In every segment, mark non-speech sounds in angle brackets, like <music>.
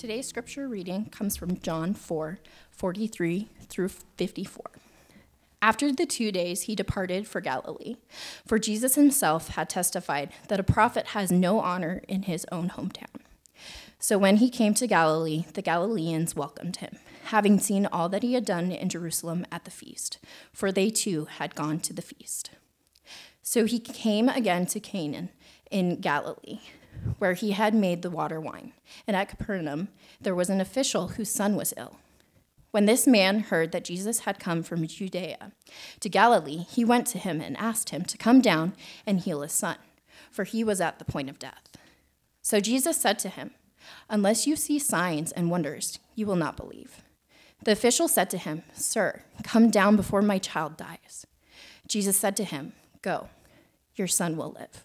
Today's scripture reading comes from John 4 43 through 54. After the two days, he departed for Galilee, for Jesus himself had testified that a prophet has no honor in his own hometown. So when he came to Galilee, the Galileans welcomed him, having seen all that he had done in Jerusalem at the feast, for they too had gone to the feast. So he came again to Cana in Galilee, where he had made the water wine. And at Capernaum, there was an official whose son was ill. When this man heard that Jesus had come from Judea to Galilee, he went to him and asked him to come down and heal his son, for he was at the point of death. So Jesus said to him, Unless you see signs and wonders, you will not believe. The official said to him, Sir, come down before my child dies. Jesus said to him, Go, your son will live.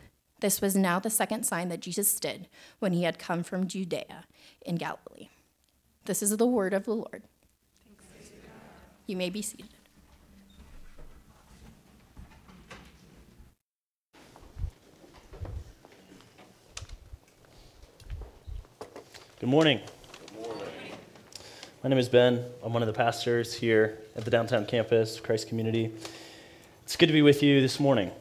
This was now the second sign that Jesus did when he had come from Judea in Galilee. This is the word of the Lord. You may be seated. Good morning. My name is Ben. I'm one of the pastors here at the downtown campus, Christ Community. It's good to be with you this morning.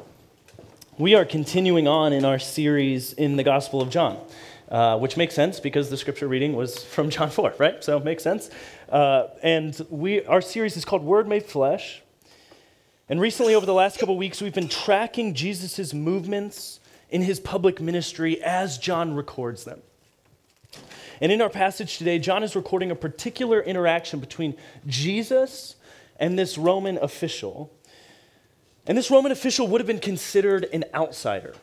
We are continuing on in our series in the Gospel of John, uh, which makes sense because the scripture reading was from <laughs> John 4, right? So it makes sense. Uh, and we, our series is called Word Made Flesh. And recently, over the last couple weeks, we've been tracking Jesus' movements in his public ministry as John records them. And in our passage today, John is recording a particular interaction between Jesus and this Roman official. And this Roman official would have been considered an outsider.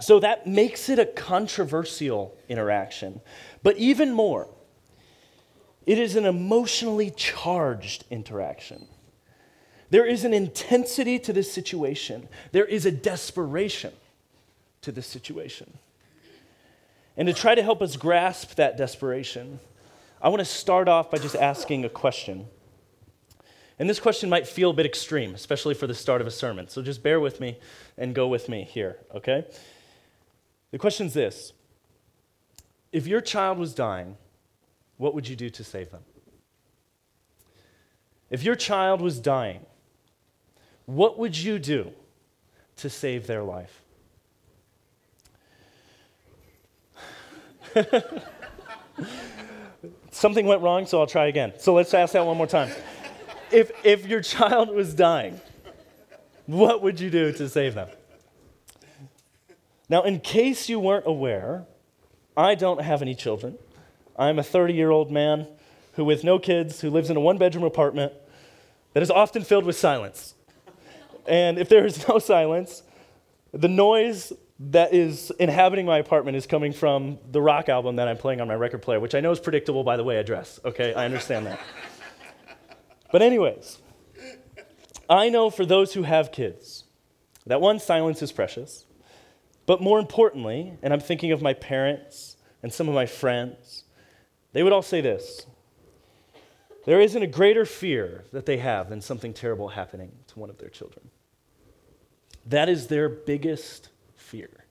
So that makes it a controversial interaction. But even more, it is an emotionally charged interaction. There is an intensity to this situation, there is a desperation to this situation. And to try to help us grasp that desperation, I want to start off by just asking a question. And this question might feel a bit extreme, especially for the start of a sermon. So just bear with me and go with me here, okay? The question is this If your child was dying, what would you do to save them? If your child was dying, what would you do to save their life? <laughs> Something went wrong, so I'll try again. So let's ask that one more time. If, if your child was dying, what would you do to save them? Now, in case you weren't aware, I don't have any children. I'm a 30 year old man who, with no kids, who lives in a one bedroom apartment that is often filled with silence. And if there is no silence, the noise that is inhabiting my apartment is coming from the rock album that I'm playing on my record player, which I know is predictable by the way I dress. Okay, I understand that. But, anyways, I know for those who have kids that one, silence is precious. But more importantly, and I'm thinking of my parents and some of my friends, they would all say this there isn't a greater fear that they have than something terrible happening to one of their children. That is their biggest fear.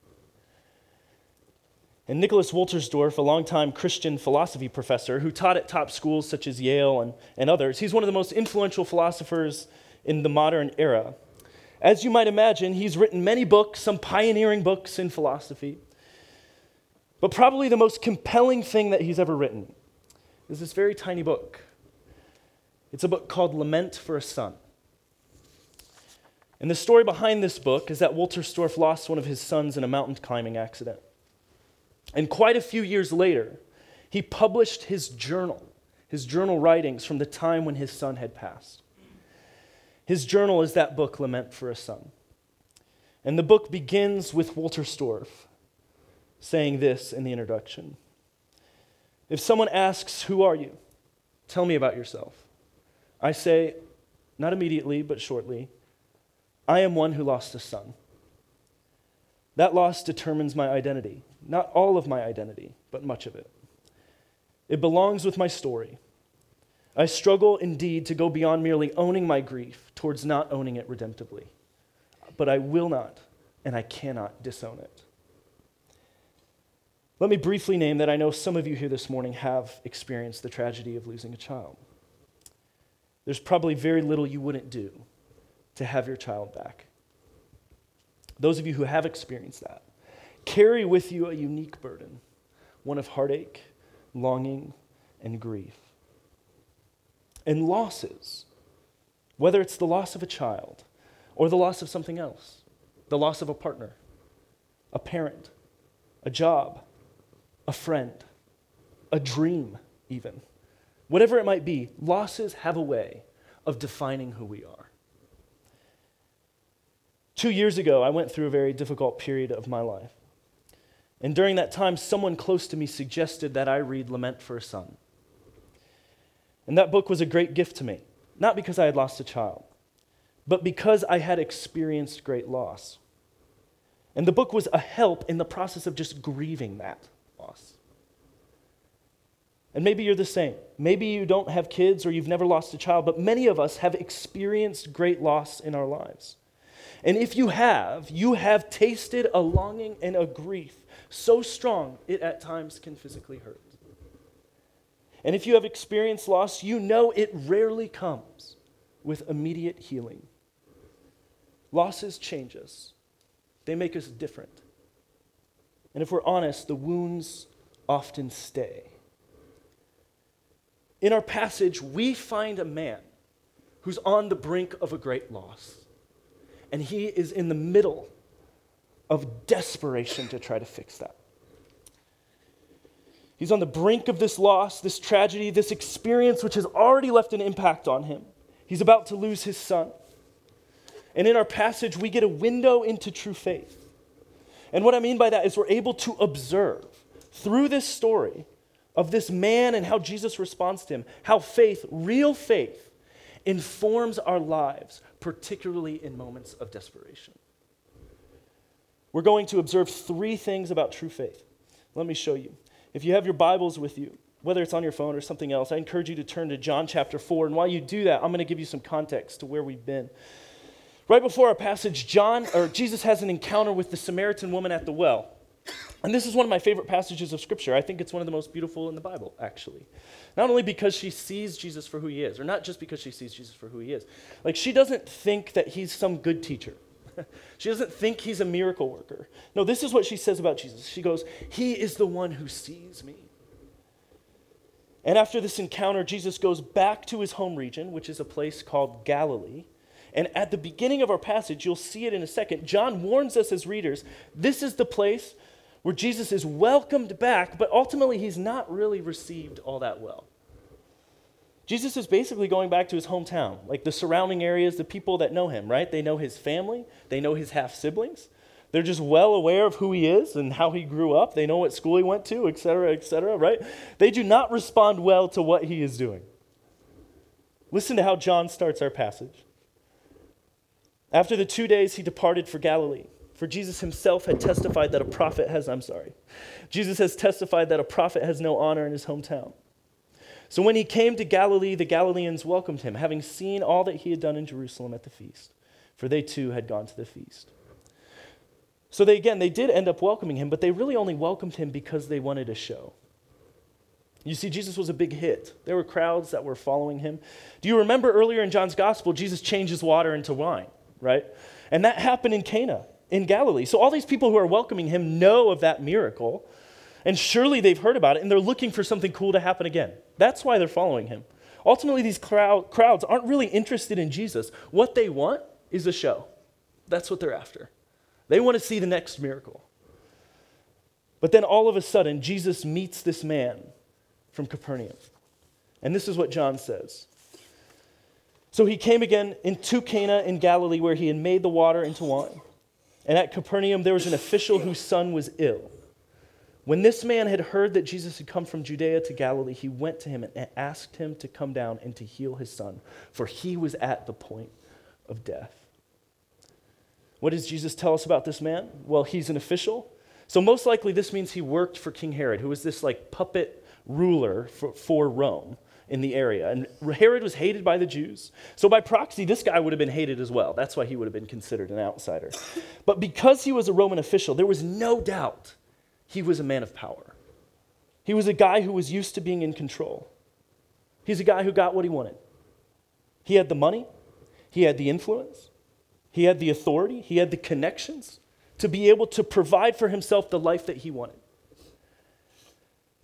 And Nicholas Wolterstorff, a longtime Christian philosophy professor who taught at top schools such as Yale and, and others, he's one of the most influential philosophers in the modern era. As you might imagine, he's written many books, some pioneering books in philosophy. But probably the most compelling thing that he's ever written is this very tiny book. It's a book called Lament for a Son. And the story behind this book is that Wolterstorff lost one of his sons in a mountain climbing accident. And quite a few years later, he published his journal, his journal writings from the time when his son had passed. His journal is that book, Lament for a Son. And the book begins with Wolterstorff saying this in the introduction If someone asks, Who are you? Tell me about yourself. I say, not immediately, but shortly, I am one who lost a son. That loss determines my identity. Not all of my identity, but much of it. It belongs with my story. I struggle indeed to go beyond merely owning my grief towards not owning it redemptively. But I will not and I cannot disown it. Let me briefly name that I know some of you here this morning have experienced the tragedy of losing a child. There's probably very little you wouldn't do to have your child back. Those of you who have experienced that, carry with you a unique burden, one of heartache, longing, and grief. And losses, whether it's the loss of a child or the loss of something else, the loss of a partner, a parent, a job, a friend, a dream, even. Whatever it might be, losses have a way of defining who we are. Two years ago, I went through a very difficult period of my life. And during that time, someone close to me suggested that I read Lament for a Son. And that book was a great gift to me, not because I had lost a child, but because I had experienced great loss. And the book was a help in the process of just grieving that loss. And maybe you're the same. Maybe you don't have kids or you've never lost a child, but many of us have experienced great loss in our lives. And if you have, you have tasted a longing and a grief so strong it at times can physically hurt. And if you have experienced loss, you know it rarely comes with immediate healing. Losses change us, they make us different. And if we're honest, the wounds often stay. In our passage, we find a man who's on the brink of a great loss. And he is in the middle of desperation to try to fix that. He's on the brink of this loss, this tragedy, this experience which has already left an impact on him. He's about to lose his son. And in our passage, we get a window into true faith. And what I mean by that is we're able to observe through this story of this man and how Jesus responds to him, how faith, real faith, informs our lives, particularly in moments of desperation. We're going to observe three things about true faith. Let me show you. If you have your Bibles with you, whether it's on your phone or something else, I encourage you to turn to John chapter 4. And while you do that, I'm going to give you some context to where we've been. Right before our passage, John or Jesus has an encounter with the Samaritan woman at the well. And this is one of my favorite passages of scripture. I think it's one of the most beautiful in the Bible, actually. Not only because she sees Jesus for who he is, or not just because she sees Jesus for who he is. Like, she doesn't think that he's some good teacher. <laughs> she doesn't think he's a miracle worker. No, this is what she says about Jesus. She goes, He is the one who sees me. And after this encounter, Jesus goes back to his home region, which is a place called Galilee. And at the beginning of our passage, you'll see it in a second. John warns us as readers this is the place where Jesus is welcomed back, but ultimately he's not really received all that well. Jesus is basically going back to his hometown, like the surrounding areas, the people that know him, right? They know his family, they know his half siblings. They're just well aware of who he is and how he grew up. They know what school he went to, et cetera, et cetera, right? They do not respond well to what he is doing. Listen to how John starts our passage. After the two days, he departed for Galilee. For Jesus himself had testified that a prophet has, I'm sorry, Jesus has testified that a prophet has no honor in his hometown. So when he came to Galilee, the Galileans welcomed him, having seen all that he had done in Jerusalem at the feast, for they too had gone to the feast. So they again, they did end up welcoming him, but they really only welcomed him because they wanted a show. You see, Jesus was a big hit. There were crowds that were following him. Do you remember earlier in John's gospel, Jesus changes water into wine, right? And that happened in Cana in Galilee. So all these people who are welcoming him know of that miracle, and surely they've heard about it, and they're looking for something cool to happen again. That's why they're following him. Ultimately, these crowd, crowds aren't really interested in Jesus. What they want is a show. That's what they're after. They want to see the next miracle. But then all of a sudden, Jesus meets this man from Capernaum. And this is what John says. So he came again into Cana in Galilee, where he had made the water into wine. And at Capernaum, there was an official whose son was ill. When this man had heard that Jesus had come from Judea to Galilee, he went to him and asked him to come down and to heal his son, for he was at the point of death. What does Jesus tell us about this man? Well, he's an official. So, most likely, this means he worked for King Herod, who was this like puppet ruler for, for Rome in the area. And Herod was hated by the Jews. So, by proxy, this guy would have been hated as well. That's why he would have been considered an outsider. But because he was a Roman official, there was no doubt he was a man of power. He was a guy who was used to being in control. He's a guy who got what he wanted. He had the money, he had the influence, he had the authority, he had the connections to be able to provide for himself the life that he wanted.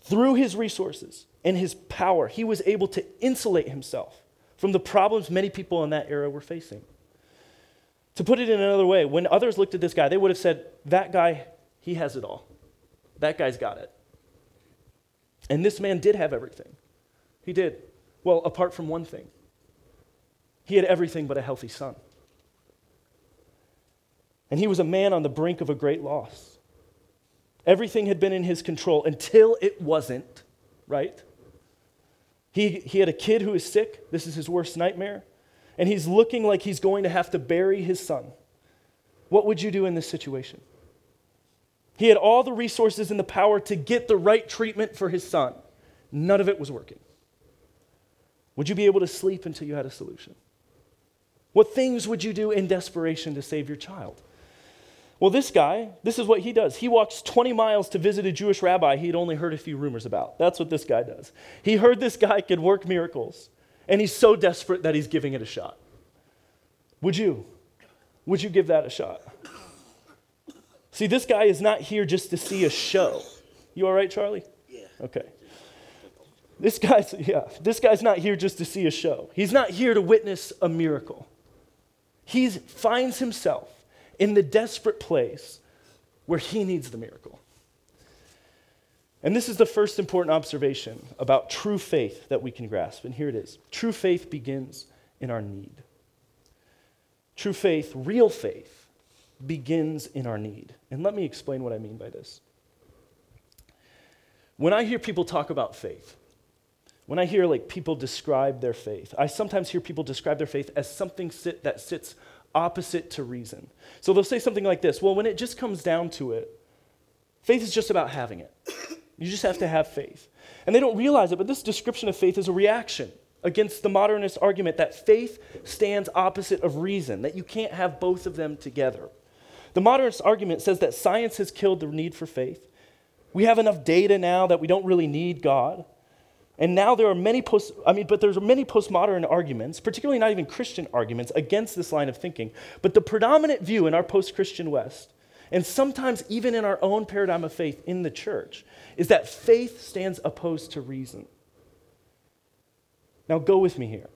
Through his resources and his power, he was able to insulate himself from the problems many people in that era were facing. To put it in another way, when others looked at this guy, they would have said, That guy, he has it all. That guy's got it. And this man did have everything. He did. Well, apart from one thing, he had everything but a healthy son. And he was a man on the brink of a great loss. Everything had been in his control until it wasn't, right? He, he had a kid who is sick. This is his worst nightmare. And he's looking like he's going to have to bury his son. What would you do in this situation? He had all the resources and the power to get the right treatment for his son. None of it was working. Would you be able to sleep until you had a solution? What things would you do in desperation to save your child? Well, this guy, this is what he does. He walks 20 miles to visit a Jewish rabbi he'd only heard a few rumors about. That's what this guy does. He heard this guy could work miracles, and he's so desperate that he's giving it a shot. Would you? Would you give that a shot? See, this guy is not here just to see a show. You all right, Charlie? Yeah. Okay. This guy's yeah, this guy's not here just to see a show. He's not here to witness a miracle. He finds himself in the desperate place where he needs the miracle. And this is the first important observation about true faith that we can grasp. And here it is true faith begins in our need. True faith, real faith, begins in our need. And let me explain what I mean by this. When I hear people talk about faith, when I hear like people describe their faith, I sometimes hear people describe their faith as something sit, that sits opposite to reason. So they'll say something like this Well, when it just comes down to it, faith is just about having it. You just have to have faith. And they don't realize it, but this description of faith is a reaction against the modernist argument that faith stands opposite of reason, that you can't have both of them together. The modernist argument says that science has killed the need for faith. We have enough data now that we don't really need God. And now there are many post, I mean, but there's many postmodern arguments, particularly not even Christian arguments, against this line of thinking. But the predominant view in our post-Christian West, and sometimes even in our own paradigm of faith in the church, is that faith stands opposed to reason. Now go with me here.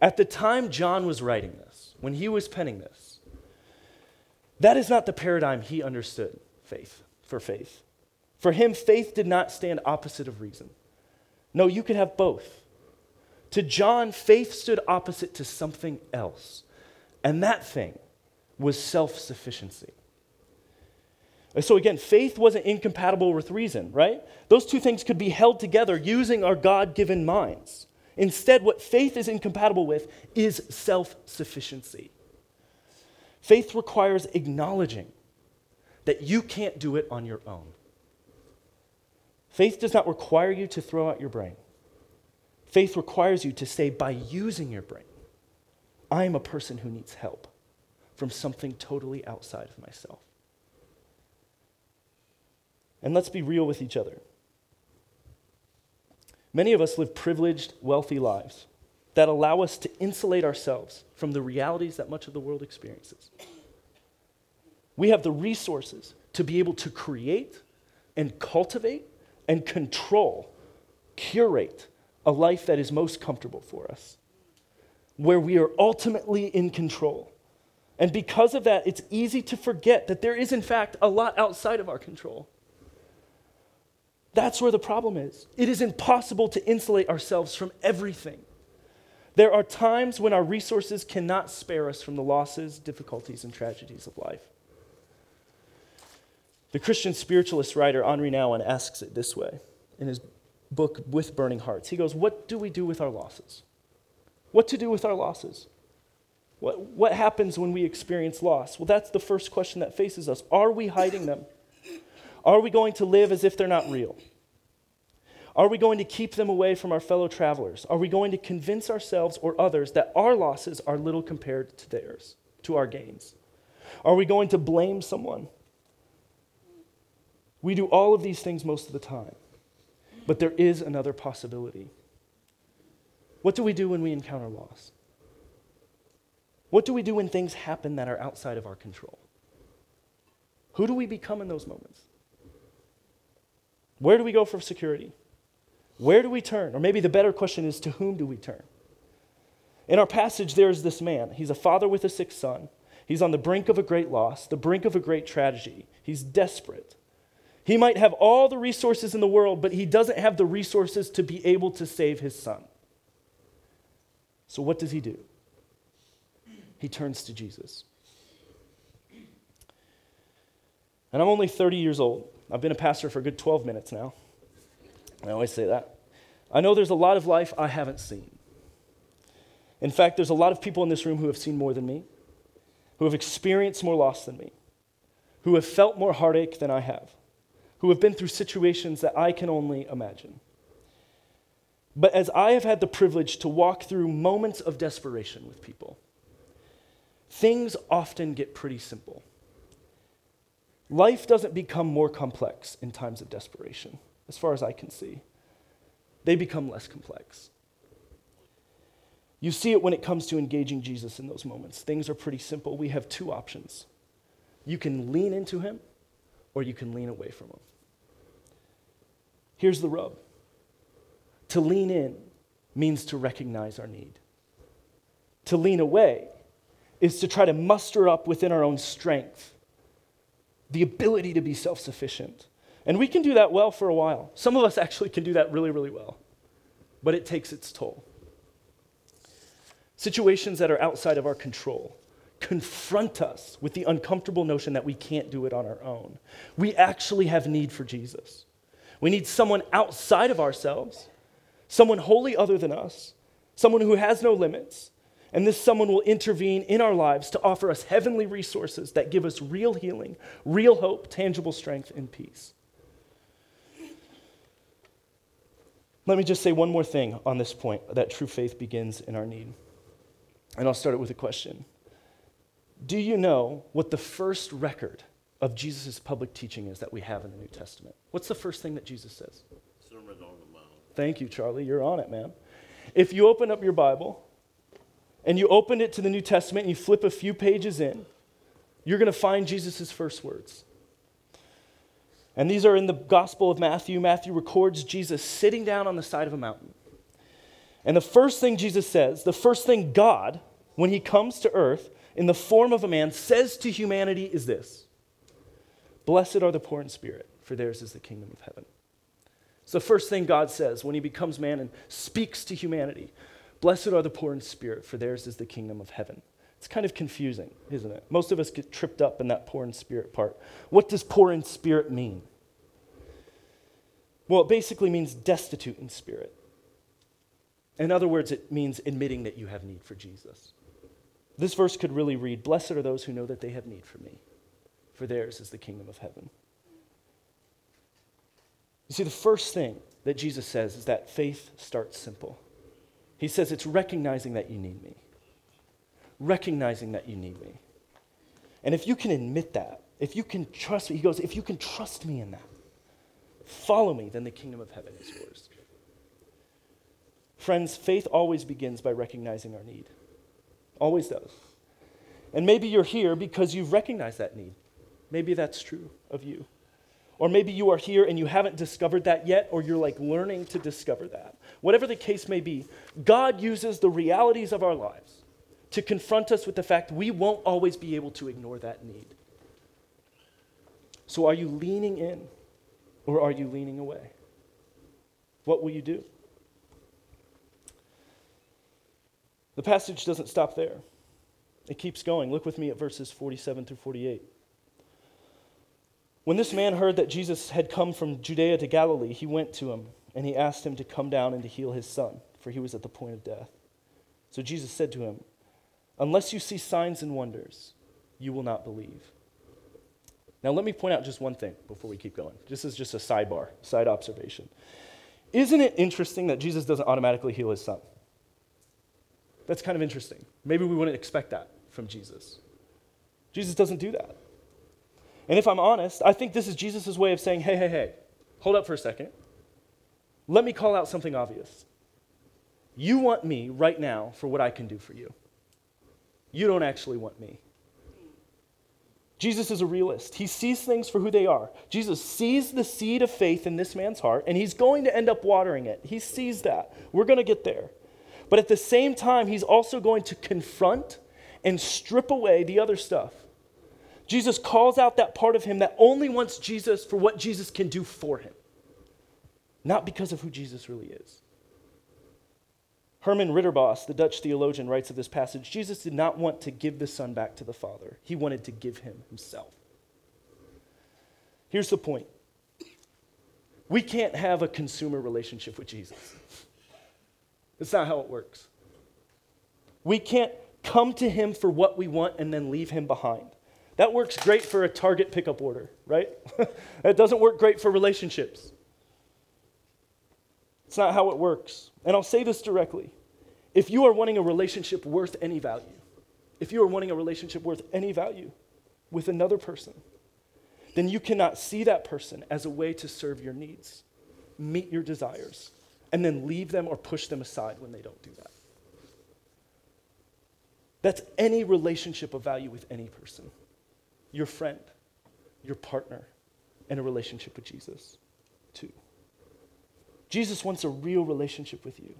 At the time John was writing this, when he was penning this, that is not the paradigm he understood faith for faith. For him, faith did not stand opposite of reason. No, you could have both. To John, faith stood opposite to something else, and that thing was self sufficiency. So again, faith wasn't incompatible with reason, right? Those two things could be held together using our God given minds. Instead, what faith is incompatible with is self sufficiency. Faith requires acknowledging that you can't do it on your own. Faith does not require you to throw out your brain. Faith requires you to say, by using your brain, I am a person who needs help from something totally outside of myself. And let's be real with each other. Many of us live privileged, wealthy lives that allow us to insulate ourselves from the realities that much of the world experiences. We have the resources to be able to create and cultivate and control, curate a life that is most comfortable for us, where we are ultimately in control. And because of that, it's easy to forget that there is, in fact, a lot outside of our control. That's where the problem is. It is impossible to insulate ourselves from everything. There are times when our resources cannot spare us from the losses, difficulties, and tragedies of life. The Christian spiritualist writer Henri Nouwen asks it this way in his book, With Burning Hearts. He goes, What do we do with our losses? What to do with our losses? What, what happens when we experience loss? Well, that's the first question that faces us. Are we hiding them? Are we going to live as if they're not real? Are we going to keep them away from our fellow travelers? Are we going to convince ourselves or others that our losses are little compared to theirs, to our gains? Are we going to blame someone? We do all of these things most of the time. But there is another possibility. What do we do when we encounter loss? What do we do when things happen that are outside of our control? Who do we become in those moments? Where do we go for security? Where do we turn? Or maybe the better question is to whom do we turn? In our passage, there is this man. He's a father with a sick son. He's on the brink of a great loss, the brink of a great tragedy. He's desperate. He might have all the resources in the world, but he doesn't have the resources to be able to save his son. So, what does he do? He turns to Jesus. And I'm only 30 years old. I've been a pastor for a good 12 minutes now. I always say that. I know there's a lot of life I haven't seen. In fact, there's a lot of people in this room who have seen more than me, who have experienced more loss than me, who have felt more heartache than I have, who have been through situations that I can only imagine. But as I have had the privilege to walk through moments of desperation with people, things often get pretty simple. Life doesn't become more complex in times of desperation as far as I can see. They become less complex. You see it when it comes to engaging Jesus in those moments. Things are pretty simple. We have two options you can lean into him, or you can lean away from him. Here's the rub to lean in means to recognize our need, to lean away is to try to muster up within our own strength the ability to be self sufficient and we can do that well for a while. Some of us actually can do that really, really well, but it takes its toll. Situations that are outside of our control confront us with the uncomfortable notion that we can't do it on our own. We actually have need for Jesus. We need someone outside of ourselves, someone wholly other than us, someone who has no limits. And this someone will intervene in our lives to offer us heavenly resources that give us real healing, real hope, tangible strength, and peace. Let me just say one more thing on this point that true faith begins in our need. And I'll start it with a question Do you know what the first record of Jesus' public teaching is that we have in the New Testament? What's the first thing that Jesus says? Sermon on the Mount. Thank you, Charlie. You're on it, man. If you open up your Bible and you open it to the New Testament and you flip a few pages in, you're going to find Jesus' first words. And these are in the Gospel of Matthew. Matthew records Jesus sitting down on the side of a mountain. And the first thing Jesus says, the first thing God, when he comes to earth in the form of a man, says to humanity is this Blessed are the poor in spirit, for theirs is the kingdom of heaven. It's the first thing God says when he becomes man and speaks to humanity. Blessed are the poor in spirit, for theirs is the kingdom of heaven. It's kind of confusing, isn't it? Most of us get tripped up in that poor in spirit part. What does poor in spirit mean? Well, it basically means destitute in spirit. In other words, it means admitting that you have need for Jesus. This verse could really read Blessed are those who know that they have need for me, for theirs is the kingdom of heaven. You see, the first thing that Jesus says is that faith starts simple. He says it's recognizing that you need me recognizing that you need me. And if you can admit that, if you can trust me, he goes, if you can trust me in that, follow me, then the kingdom of heaven is yours. Friends, faith always begins by recognizing our need. Always does. And maybe you're here because you've recognized that need. Maybe that's true of you. Or maybe you are here and you haven't discovered that yet, or you're like learning to discover that. Whatever the case may be, God uses the realities of our lives to confront us with the fact we won't always be able to ignore that need. So, are you leaning in or are you leaning away? What will you do? The passage doesn't stop there, it keeps going. Look with me at verses 47 through 48. When this man heard that Jesus had come from Judea to Galilee, he went to him and he asked him to come down and to heal his son, for he was at the point of death. So Jesus said to him, Unless you see signs and wonders, you will not believe. Now, let me point out just one thing before we keep going. This is just a sidebar, side observation. Isn't it interesting that Jesus doesn't automatically heal his son? That's kind of interesting. Maybe we wouldn't expect that from Jesus. Jesus doesn't do that. And if I'm honest, I think this is Jesus' way of saying, hey, hey, hey, hold up for a second. Let me call out something obvious. You want me right now for what I can do for you. You don't actually want me. Jesus is a realist. He sees things for who they are. Jesus sees the seed of faith in this man's heart, and he's going to end up watering it. He sees that. We're going to get there. But at the same time, he's also going to confront and strip away the other stuff. Jesus calls out that part of him that only wants Jesus for what Jesus can do for him, not because of who Jesus really is. Herman Ridderbos, the Dutch theologian, writes of this passage Jesus did not want to give the Son back to the Father, he wanted to give him himself. Here's the point we can't have a consumer relationship with Jesus. That's not how it works. We can't come to him for what we want and then leave him behind. That works great for a Target pickup order, right? <laughs> that doesn't work great for relationships. It's not how it works. And I'll say this directly. If you are wanting a relationship worth any value, if you are wanting a relationship worth any value with another person, then you cannot see that person as a way to serve your needs, meet your desires, and then leave them or push them aside when they don't do that. That's any relationship of value with any person your friend, your partner, and a relationship with Jesus, too. Jesus wants a real relationship with you,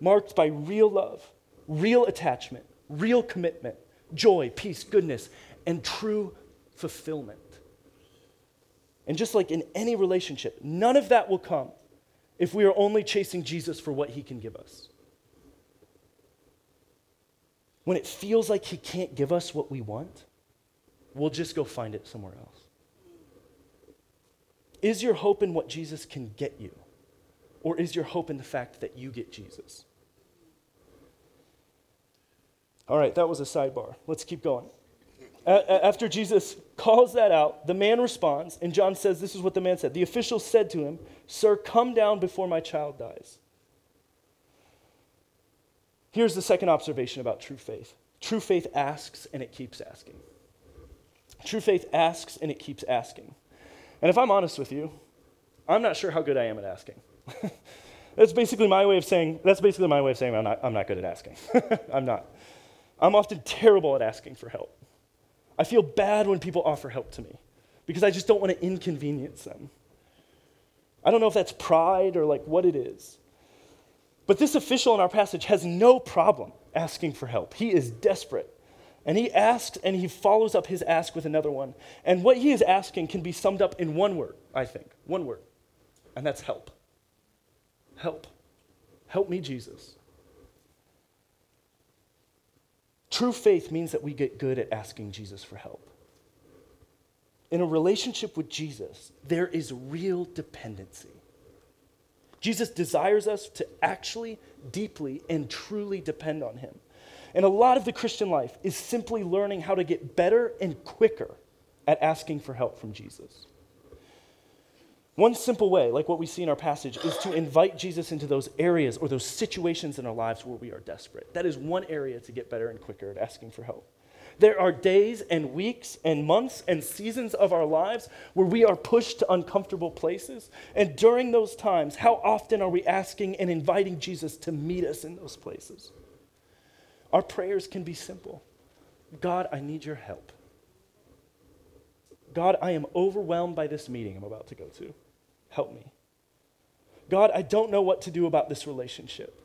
marked by real love, real attachment, real commitment, joy, peace, goodness, and true fulfillment. And just like in any relationship, none of that will come if we are only chasing Jesus for what he can give us. When it feels like he can't give us what we want, we'll just go find it somewhere else. Is your hope in what Jesus can get you? Or is your hope in the fact that you get Jesus? All right, that was a sidebar. Let's keep going. After Jesus calls that out, the man responds, and John says, This is what the man said. The official said to him, Sir, come down before my child dies. Here's the second observation about true faith true faith asks, and it keeps asking. True faith asks, and it keeps asking. And if I'm honest with you, I'm not sure how good I am at asking. <laughs> that's basically my way of saying, that's basically my way of saying I'm not, I'm not good at asking. <laughs> I'm not. I'm often terrible at asking for help. I feel bad when people offer help to me because I just don't want to inconvenience them. I don't know if that's pride or like what it is. But this official in our passage has no problem asking for help. He is desperate. And he asks and he follows up his ask with another one. And what he is asking can be summed up in one word, I think. One word. And that's help. Help. Help me, Jesus. True faith means that we get good at asking Jesus for help. In a relationship with Jesus, there is real dependency. Jesus desires us to actually, deeply, and truly depend on him. And a lot of the Christian life is simply learning how to get better and quicker at asking for help from Jesus. One simple way, like what we see in our passage, is to invite Jesus into those areas or those situations in our lives where we are desperate. That is one area to get better and quicker at asking for help. There are days and weeks and months and seasons of our lives where we are pushed to uncomfortable places. And during those times, how often are we asking and inviting Jesus to meet us in those places? Our prayers can be simple God, I need your help. God, I am overwhelmed by this meeting I'm about to go to. Help me. God, I don't know what to do about this relationship.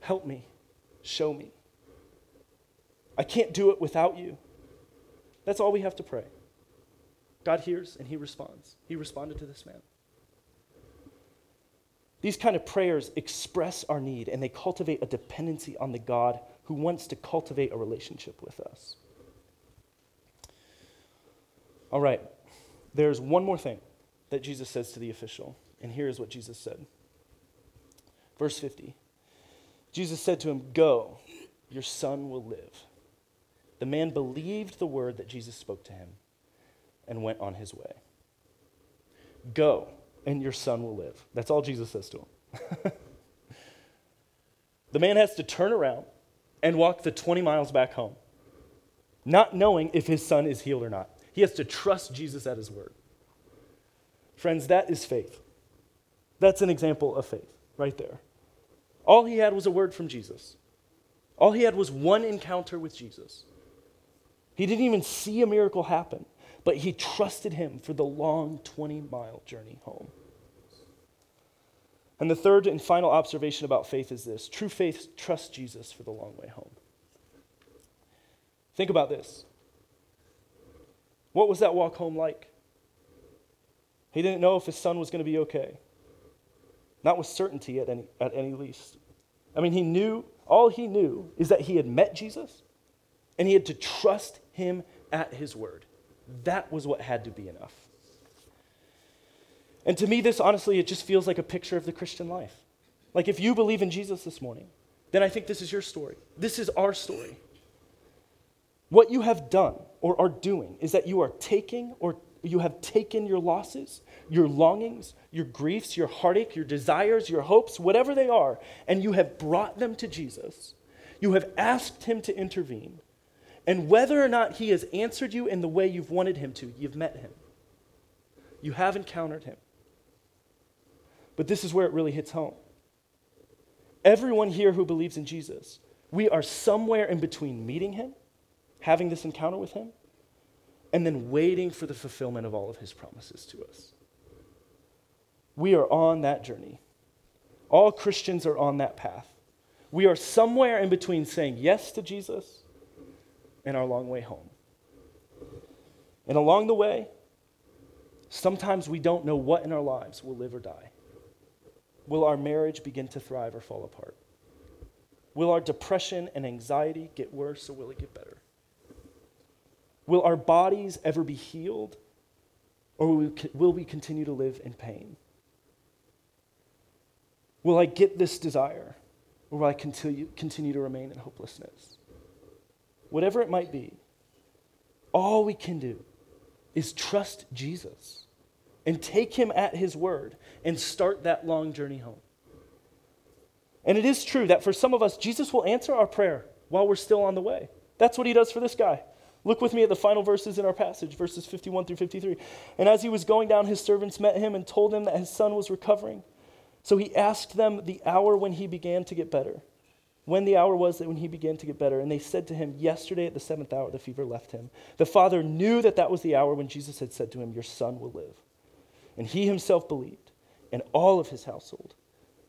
Help me. Show me. I can't do it without you. That's all we have to pray. God hears and he responds. He responded to this man. These kind of prayers express our need and they cultivate a dependency on the God who wants to cultivate a relationship with us. All right, there's one more thing that Jesus says to the official. And here is what Jesus said. Verse 50 Jesus said to him, Go, your son will live. The man believed the word that Jesus spoke to him and went on his way. Go, and your son will live. That's all Jesus says to him. <laughs> the man has to turn around and walk the 20 miles back home, not knowing if his son is healed or not. He has to trust Jesus at his word. Friends, that is faith. That's an example of faith right there. All he had was a word from Jesus. All he had was one encounter with Jesus. He didn't even see a miracle happen, but he trusted him for the long 20 mile journey home. And the third and final observation about faith is this true faith trusts Jesus for the long way home. Think about this. What was that walk home like? He didn't know if his son was going to be okay. Not with certainty at any, at any least. I mean, he knew, all he knew is that he had met Jesus and he had to trust him at his word. That was what had to be enough. And to me, this honestly, it just feels like a picture of the Christian life. Like if you believe in Jesus this morning, then I think this is your story. This is our story. What you have done or are doing is that you are taking or you have taken your losses, your longings, your griefs, your heartache, your desires, your hopes, whatever they are, and you have brought them to Jesus. You have asked him to intervene. And whether or not he has answered you in the way you've wanted him to, you've met him. You have encountered him. But this is where it really hits home. Everyone here who believes in Jesus, we are somewhere in between meeting him, having this encounter with him, and then waiting for the fulfillment of all of his promises to us. We are on that journey. All Christians are on that path. We are somewhere in between saying yes to Jesus and our long way home. And along the way, sometimes we don't know what in our lives will live or die. Will our marriage begin to thrive or fall apart? Will our depression and anxiety get worse or will it get better? Will our bodies ever be healed or will we continue to live in pain? Will I get this desire or will I continue, continue to remain in hopelessness? whatever it might be, all we can do is trust Jesus and take him at his word and start that long journey home. And it is true that for some of us, Jesus will answer our prayer while we're still on the way. That's what he does for this guy. Look with me at the final verses in our passage, verses 51 through 53. And as he was going down, his servants met him and told him that his son was recovering. So he asked them the hour when he began to get better when the hour was that when he began to get better. And they said to him, Yesterday at the seventh hour, the fever left him. The father knew that that was the hour when Jesus had said to him, Your son will live. And he himself believed, and all of his household.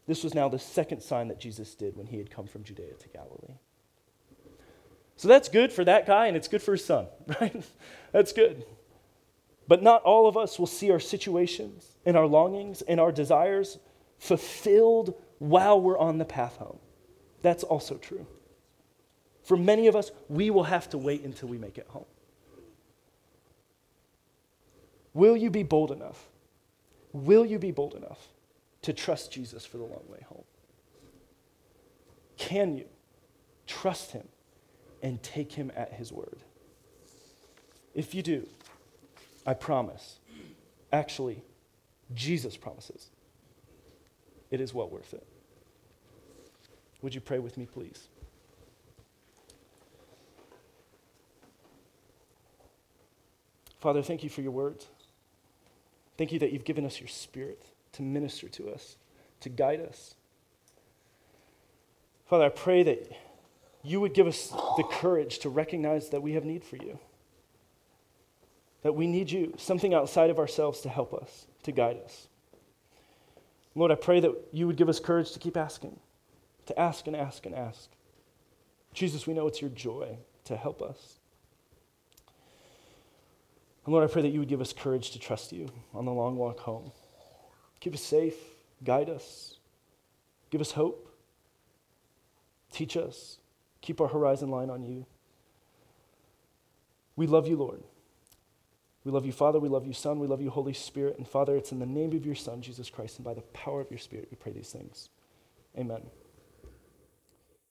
This was now the second sign that Jesus did when he had come from Judea to Galilee. So that's good for that guy, and it's good for his son, <laughs> right? that's good. But not all of us will see our situations and our longings and our desires fulfilled while we're on the path home. That's also true. For many of us, we will have to wait until we make it home. Will you be bold enough? Will you be bold enough to trust Jesus for the long way home? Can you trust him and take him at his word? If you do, I promise, actually, Jesus promises, it is well worth it. Would you pray with me, please? Father, thank you for your words. Thank you that you've given us your spirit to minister to us, to guide us. Father, I pray that you would give us the courage to recognize that we have need for you, that we need you, something outside of ourselves to help us, to guide us. Lord, I pray that you would give us courage to keep asking, to ask and ask and ask. Jesus, we know it's your joy to help us. And Lord, I pray that you would give us courage to trust you on the long walk home. Keep us safe, guide us, give us hope, teach us, keep our horizon line on you. We love you, Lord. We love you, Father. We love you, Son. We love you, Holy Spirit. And Father, it's in the name of your Son, Jesus Christ, and by the power of your Spirit, we pray these things. Amen.